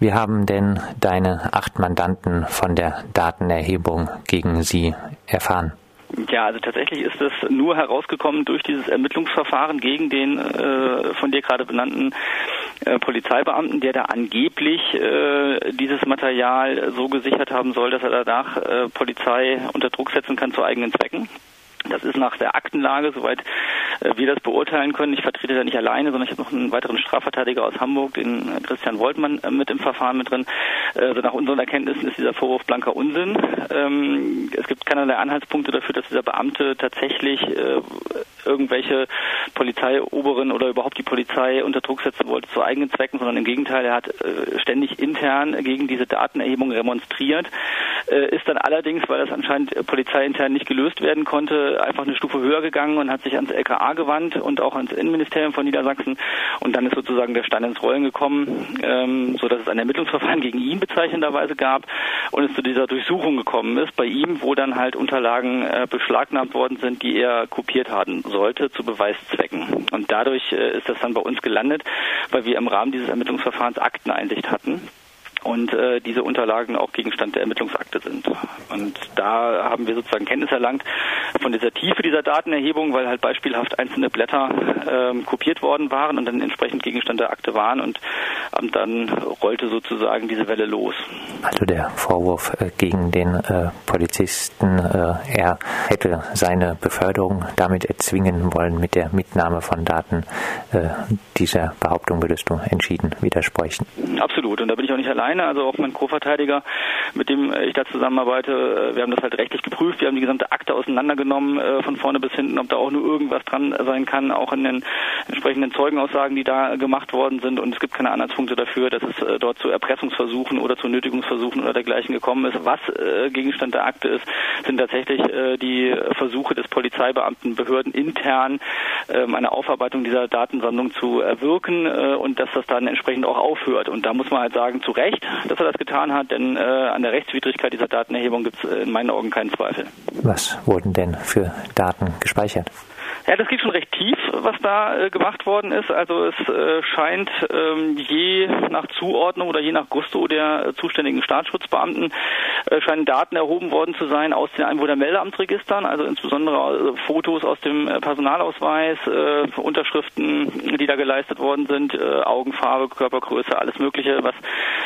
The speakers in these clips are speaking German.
Wie haben denn deine acht Mandanten von der Datenerhebung gegen sie erfahren? Ja, also tatsächlich ist es nur herausgekommen durch dieses Ermittlungsverfahren gegen den äh, von dir gerade benannten äh, Polizeibeamten, der da angeblich äh, dieses Material so gesichert haben soll, dass er danach äh, Polizei unter Druck setzen kann zu eigenen Zwecken. Das ist nach der Aktenlage, soweit wir das beurteilen können. Ich vertrete da nicht alleine, sondern ich habe noch einen weiteren Strafverteidiger aus Hamburg, den äh, Christian Woltmann, äh, mit im Verfahren mit drin. Also nach unseren Erkenntnissen ist dieser Vorwurf blanker Unsinn. Ähm, es gibt keinerlei Anhaltspunkte dafür, dass dieser Beamte tatsächlich irgendwelche Polizeioberen oder überhaupt die Polizei unter Druck setzen wollte zu eigenen Zwecken, sondern im Gegenteil, er hat ständig intern gegen diese Datenerhebung remonstriert, ist dann allerdings, weil das anscheinend polizeiintern nicht gelöst werden konnte, einfach eine Stufe höher gegangen und hat sich ans LKA gewandt und auch ans Innenministerium von Niedersachsen und dann ist sozusagen der Stein ins Rollen gekommen, ähm, so dass es ein Ermittlungsverfahren gegen ihn bezeichnenderweise gab und es zu dieser Durchsuchung gekommen ist bei ihm, wo dann halt Unterlagen äh, beschlagnahmt worden sind, die er kopiert haben sollte zu Beweiszwecken. Und dadurch äh, ist das dann bei uns gelandet, weil wir im Rahmen dieses Ermittlungsverfahrens Akteneinsicht hatten und äh, diese Unterlagen auch Gegenstand der Ermittlungsakte sind. Und da haben wir sozusagen Kenntnis erlangt von dieser Tiefe dieser Datenerhebung, weil halt beispielhaft einzelne Blätter ähm, kopiert worden waren und dann entsprechend Gegenstand der Akte waren und ähm, dann rollte sozusagen diese Welle los. Also der Vorwurf äh, gegen den äh, Polizisten, äh, er hätte seine Beförderung damit erzwingen wollen mit der Mitnahme von Daten, äh, dieser Behauptung würdest du entschieden widersprechen. Absolut und da bin ich auch nicht allein alleine, also auch mein Co-Verteidiger, mit dem äh, ich da zusammenarbeite. Äh, wir haben das halt rechtlich geprüft, wir haben die gesamte Akte auseinandergenommen, äh, von vorne bis hinten, ob da auch nur irgendwas dran sein kann, auch in den entsprechenden Zeugenaussagen, die da gemacht worden sind. Und es gibt keine Anhaltspunkte dafür, dass es dort zu Erpressungsversuchen oder zu Nötigungsversuchen oder dergleichen gekommen ist. Was Gegenstand der Akte ist, sind tatsächlich die Versuche des Polizeibeamten, Behörden intern ähm, eine Aufarbeitung dieser Datensammlung zu erwirken und dass das dann entsprechend auch aufhört. Und da muss man halt sagen, zu Recht, dass er das getan hat, denn äh, an der Rechtswidrigkeit dieser Datenerhebung gibt es äh, in meinen Augen keinen Zweifel. Was wurden denn für Daten gespeichert? Ja, das geht schon recht tief, was da äh, gemacht worden ist. Also es äh, scheint ähm, je nach Zuordnung oder je nach Gusto der äh, zuständigen Staatsschutzbeamten äh, scheinen Daten erhoben worden zu sein aus den Einwohnermeldeamtsregistern, also insbesondere äh, Fotos aus dem äh, Personalausweis, Unterschriften, die da geleistet worden sind, Augenfarbe, Körpergröße, alles Mögliche, was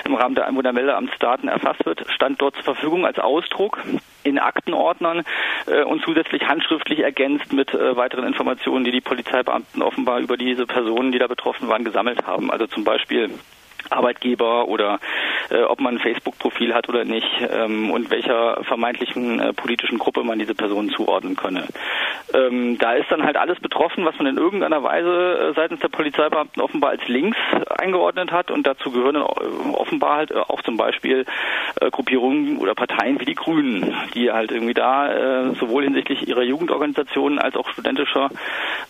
im Rahmen der Einwohnermeldeamtsdaten erfasst wird, stand dort zur Verfügung als Ausdruck in Aktenordnern und zusätzlich handschriftlich ergänzt mit weiteren Informationen, die die Polizeibeamten offenbar über diese Personen, die da betroffen waren, gesammelt haben. Also zum Beispiel Arbeitgeber oder äh, ob man ein Facebook-Profil hat oder nicht ähm, und welcher vermeintlichen äh, politischen Gruppe man diese Personen zuordnen könne. Ähm, da ist dann halt alles betroffen, was man in irgendeiner Weise äh, seitens der Polizeibeamten offenbar als links eingeordnet hat und dazu gehören äh, offenbar halt auch zum Beispiel äh, Gruppierungen oder Parteien wie die Grünen, die halt irgendwie da äh, sowohl hinsichtlich ihrer Jugendorganisationen als auch studentischer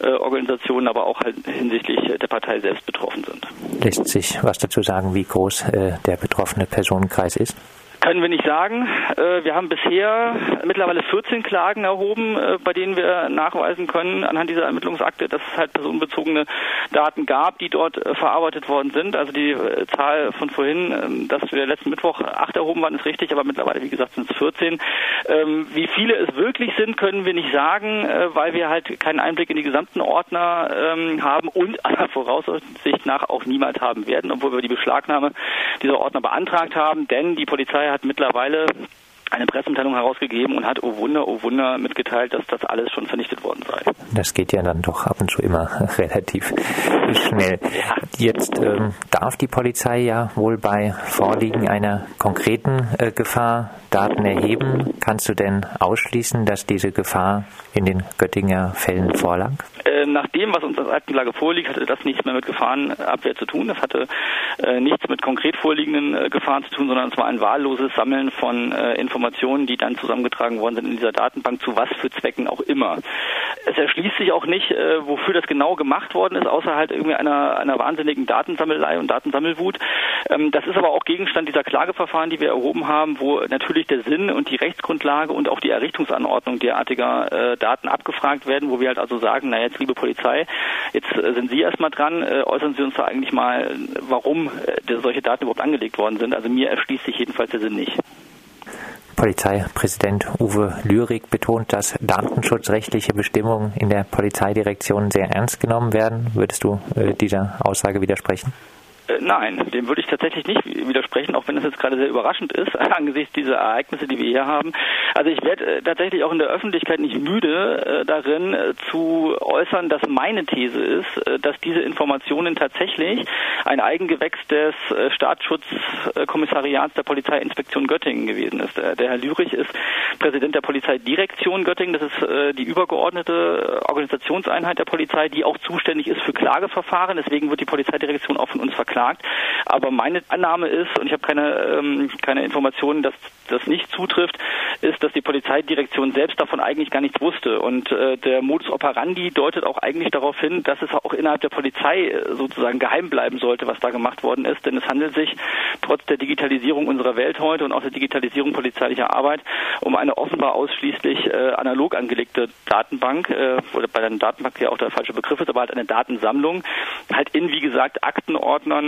Organisationen, aber auch halt hinsichtlich der Partei selbst betroffen sind. Lässt sich was dazu sagen, wie groß äh, der betroffene Personenkreis ist? Können wir nicht sagen. Äh, wir haben bisher mittlerweile 14 Klagen erhoben, äh, bei denen wir nachweisen können anhand dieser Ermittlungsakte, dass es halt personenbezogene Daten gab, die dort äh, verarbeitet worden sind. Also die Zahl von vorhin, ähm, dass wir letzten Mittwoch acht erhoben waren, ist richtig, aber mittlerweile, wie gesagt, sind es 14. Ähm, wie viele es wirklich sind, können wir nicht sagen, weil wir halt keinen Einblick in die gesamten Ordner ähm, haben und aller Voraussicht nach auch niemand haben werden, obwohl wir die Beschlagnahme dieser Ordner beantragt haben, denn die Polizei hat mittlerweile eine Pressemitteilung herausgegeben und hat, oh Wunder, oh Wunder, mitgeteilt, dass das alles schon vernichtet worden sei. Das geht ja dann doch ab und zu immer relativ schnell. Jetzt ähm, darf die Polizei ja wohl bei Vorliegen einer konkreten äh, Gefahr Daten erheben. Kannst du denn ausschließen, dass diese Gefahr in den Göttinger Fällen vorlag? Äh, nach dem, was uns als Aktenlage vorliegt, hatte das nichts mehr mit Gefahrenabwehr zu tun. Das hatte äh, nichts mit konkret vorliegenden äh, Gefahren zu tun, sondern es war ein wahlloses Sammeln von äh, Informationen Informationen, die dann zusammengetragen worden sind in dieser Datenbank, zu was für Zwecken auch immer. Es erschließt sich auch nicht, äh, wofür das genau gemacht worden ist, außer halt irgendwie einer, einer wahnsinnigen Datensammelei und Datensammelwut. Ähm, das ist aber auch Gegenstand dieser Klageverfahren, die wir erhoben haben, wo natürlich der Sinn und die Rechtsgrundlage und auch die Errichtungsanordnung derartiger äh, Daten abgefragt werden, wo wir halt also sagen, na jetzt liebe Polizei, jetzt äh, sind Sie erstmal dran, äh, äußern Sie uns da eigentlich mal, warum äh, solche Daten überhaupt angelegt worden sind. Also mir erschließt sich jedenfalls der Sinn nicht. Polizeipräsident Uwe Lürig betont, dass datenschutzrechtliche Bestimmungen in der Polizeidirektion sehr ernst genommen werden. Würdest du äh, dieser Aussage widersprechen? Äh, nein, dem würde ich tatsächlich nicht widersprechen, auch wenn es jetzt gerade sehr überraschend ist, angesichts dieser Ereignisse, die wir hier haben. Also ich werde äh, tatsächlich auch in der Öffentlichkeit nicht müde äh, darin äh, zu äußern, dass meine These ist, äh, dass diese Informationen tatsächlich ein Eigengewächs des Staatsschutzkommissariats der Polizeiinspektion Göttingen gewesen ist. Der, der Herr Lürich ist Präsident der Polizeidirektion Göttingen, das ist die übergeordnete Organisationseinheit der Polizei, die auch zuständig ist für Klageverfahren. Deswegen wird die Polizeidirektion auch von uns verklagt verklagt. Aber meine Annahme ist, und ich habe keine, ähm, keine Informationen, dass das nicht zutrifft, ist, dass die Polizeidirektion selbst davon eigentlich gar nichts wusste. Und äh, der Modus operandi deutet auch eigentlich darauf hin, dass es auch innerhalb der Polizei äh, sozusagen geheim bleiben sollte, was da gemacht worden ist. Denn es handelt sich trotz der Digitalisierung unserer Welt heute und auch der Digitalisierung polizeilicher Arbeit um eine offenbar ausschließlich äh, analog angelegte Datenbank, äh, oder bei der Datenbank ja auch der falsche Begriff ist, aber halt eine Datensammlung, halt in, wie gesagt, Aktenordnern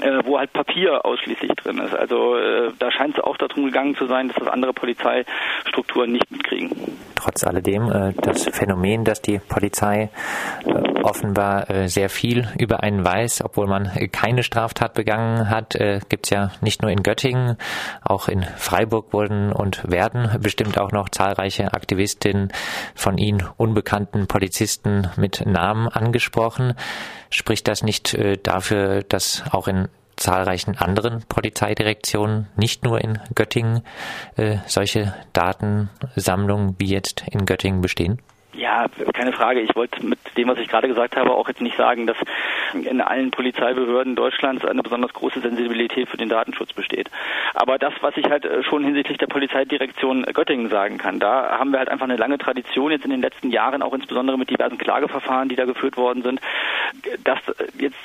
äh, wo halt Papier ausschließlich drin ist. Also äh, da scheint es auch darum gegangen zu sein, dass das andere Polizeistrukturen nicht mitkriegen. Trotz alledem, äh, das Phänomen, dass die Polizei äh, offenbar äh, sehr viel über einen weiß, obwohl man keine Straftat begangen hat, äh, gibt es ja nicht nur in Göttingen, auch in Freiburg wurden und werden bestimmt auch noch zahlreiche Aktivistinnen von ihnen unbekannten Polizisten mit Namen angesprochen. Spricht das nicht äh, dafür, dass auch in zahlreichen anderen Polizeidirektionen, nicht nur in Göttingen, äh, solche Datensammlungen wie jetzt in Göttingen bestehen? Ja, keine Frage. Ich wollte mit dem, was ich gerade gesagt habe, auch jetzt nicht sagen, dass in allen Polizeibehörden Deutschlands eine besonders große Sensibilität für den Datenschutz besteht. Aber das, was ich halt äh, schon hinsichtlich der Polizeidirektion Göttingen sagen kann, da haben wir halt einfach eine lange Tradition jetzt in den letzten Jahren, auch insbesondere mit diversen Klageverfahren, die da geführt worden sind, dass jetzt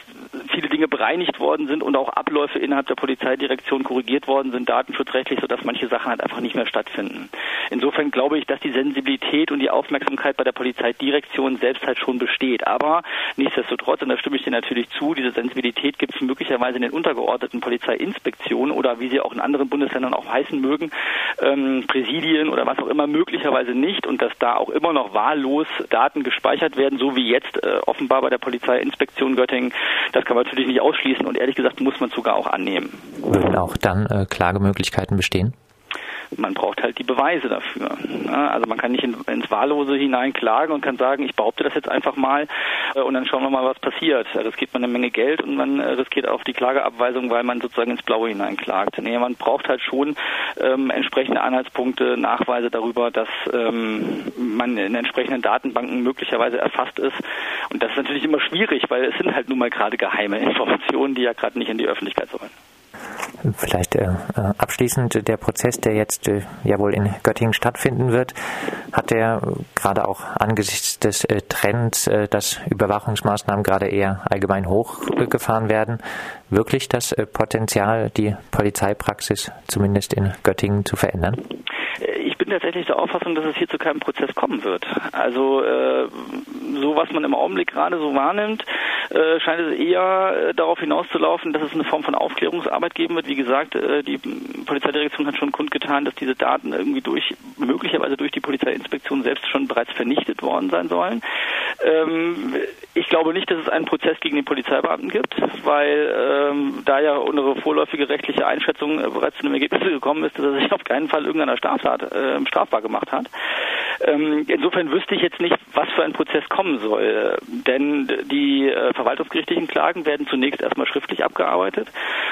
viele Dinge bereinigt worden sind und auch Abläufe innerhalb der Polizeidirektion korrigiert worden sind, datenschutzrechtlich, sodass manche Sachen halt einfach nicht mehr stattfinden. Insofern glaube ich, dass die Sensibilität und die Aufmerksamkeit bei der Polizeidirektion selbst halt schon besteht. Aber nichtsdestotrotz, und da stimme ich dir natürlich zu, diese Sensibilität gibt es möglicherweise in den untergeordneten Polizeiinspektionen oder wie sie auch in anderen Bundesländern auch heißen mögen, ähm, Präsidien oder was auch immer, möglicherweise nicht und dass da auch immer noch wahllos Daten gespeichert werden, so wie jetzt äh, offenbar bei der Polizeiinspektion Göttingen. Das kann man natürlich nicht ausschließen und ehrlich gesagt muss man sogar auch annehmen. Würden auch dann äh, Klagemöglichkeiten bestehen? Man braucht halt die Beweise dafür. Also man kann nicht in, ins Wahllose hineinklagen und kann sagen, ich behaupte das jetzt einfach mal äh, und dann schauen wir mal, was passiert. Da riskiert man eine Menge Geld und man äh, riskiert auch die Klageabweisung, weil man sozusagen ins Blaue hineinklagt. Nee, man braucht halt schon ähm, entsprechende Anhaltspunkte, Nachweise darüber, dass ähm, man in entsprechenden Datenbanken möglicherweise erfasst ist. Und das ist natürlich immer schwierig, weil es sind halt nun mal gerade geheime Informationen, die ja gerade nicht in die Öffentlichkeit sollen. Vielleicht äh, äh, abschließend der Prozess, der jetzt äh, ja wohl in Göttingen stattfinden wird, hat der äh, gerade auch angesichts des äh, Trends, äh, dass Überwachungsmaßnahmen gerade eher allgemein hochgefahren werden, wirklich das Potenzial, die Polizeipraxis zumindest in Göttingen zu verändern? Ich bin tatsächlich der Auffassung, dass es hier zu keinem Prozess kommen wird. Also so was man im Augenblick gerade so wahrnimmt, äh, scheint es eher äh, darauf hinauszulaufen, dass es eine Form von Aufklärungsarbeit geben wird. Wie gesagt, äh, die Polizeidirektion hat schon kundgetan, dass diese Daten irgendwie durch, möglicherweise durch die Polizeiinspektion selbst schon bereits vernichtet worden sein sollen. Ähm, ich glaube nicht, dass es einen Prozess gegen den Polizeibeamten gibt, weil ähm, da ja unsere vorläufige rechtliche Einschätzung äh, bereits zu dem Ergebnis gekommen ist, dass er sich auf keinen Fall irgendeiner Straftat strafbar gemacht hat. Ähm, insofern wüsste ich jetzt nicht, was für ein Prozess kommen soll. Denn die äh, verwaltungsgerichtlichen Klagen werden zunächst erstmal schriftlich abgearbeitet.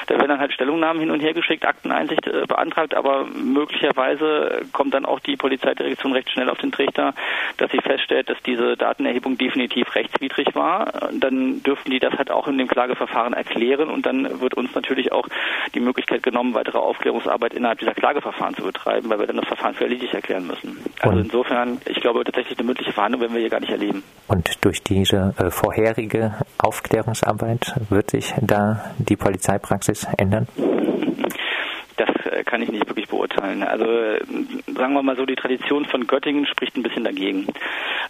Da werden dann halt Stellungnahmen hin und her geschickt, Akteneinsicht äh, beantragt, aber möglicherweise kommt dann auch die Polizeidirektion recht schnell auf den Trichter, dass sie feststellt, dass diese Datenerhebung definitiv rechtswidrig war. Dann dürften die das halt auch in dem Klageverfahren erklären und dann wird uns natürlich auch die Möglichkeit genommen, weitere Aufklärungsarbeit innerhalb dieser Klageverfahren zu betreiben, weil wir dann das Verfahren für erledigt erklären müssen. Also und insofern, ich glaube tatsächlich eine mündliche Verhandlung werden wir hier gar nicht erleben. Und durch diese äh, vorherige Aufklärungsarbeit wird sich da die Polizeipraxis ändern? Das äh, kann ich nicht wirklich beurteilen. Also äh, sagen wir mal so, die Tradition von Göttingen spricht ein bisschen dagegen.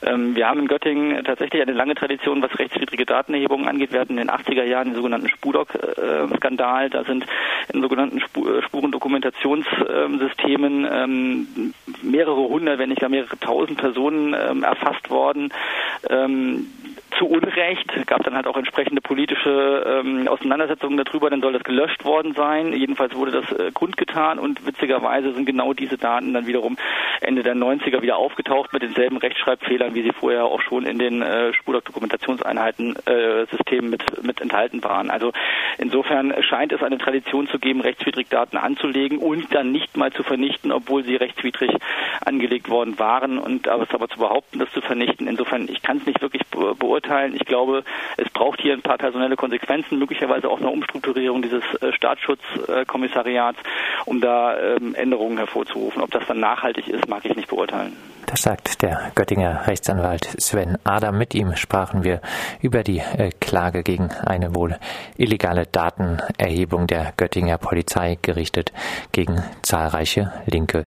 Ähm, wir haben in Göttingen tatsächlich eine lange Tradition, was rechtswidrige Datenerhebungen angeht. Wir hatten in den 80er Jahren den sogenannten Spudok-Skandal. Da sind in sogenannten Spurendokumentationssystemen ähm, mehrere hundert, wenn nicht gar mehrere tausend Personen ähm, erfasst worden zu Unrecht. Gab dann halt auch entsprechende politische ähm, Auseinandersetzungen darüber, dann soll das gelöscht worden sein. Jedenfalls wurde das äh, kundgetan und witzigerweise sind genau diese Daten dann wiederum Ende der 90er wieder aufgetaucht mit denselben Rechtschreibfehlern, wie sie vorher auch schon in den äh, Spurdokumentationseinheiten äh, Systemen mit, mit enthalten waren. Also insofern scheint es eine Tradition zu geben, rechtswidrig Daten anzulegen und dann nicht mal zu vernichten, obwohl sie rechtswidrig angelegt worden waren und aber es aber zu behaupten, das zu vernichten. Insofern, ich kann es nicht wirklich beurteilen beurteilen. Ich glaube, es braucht hier ein paar personelle Konsequenzen, möglicherweise auch eine Umstrukturierung dieses äh, Staatsschutzkommissariats, um da ähm, Änderungen hervorzurufen. Ob das dann nachhaltig ist, mag ich nicht beurteilen. Das sagt der Göttinger Rechtsanwalt Sven Adam. Mit ihm sprachen wir über die äh, Klage gegen eine wohl illegale Datenerhebung der Göttinger Polizei gerichtet gegen zahlreiche Linke.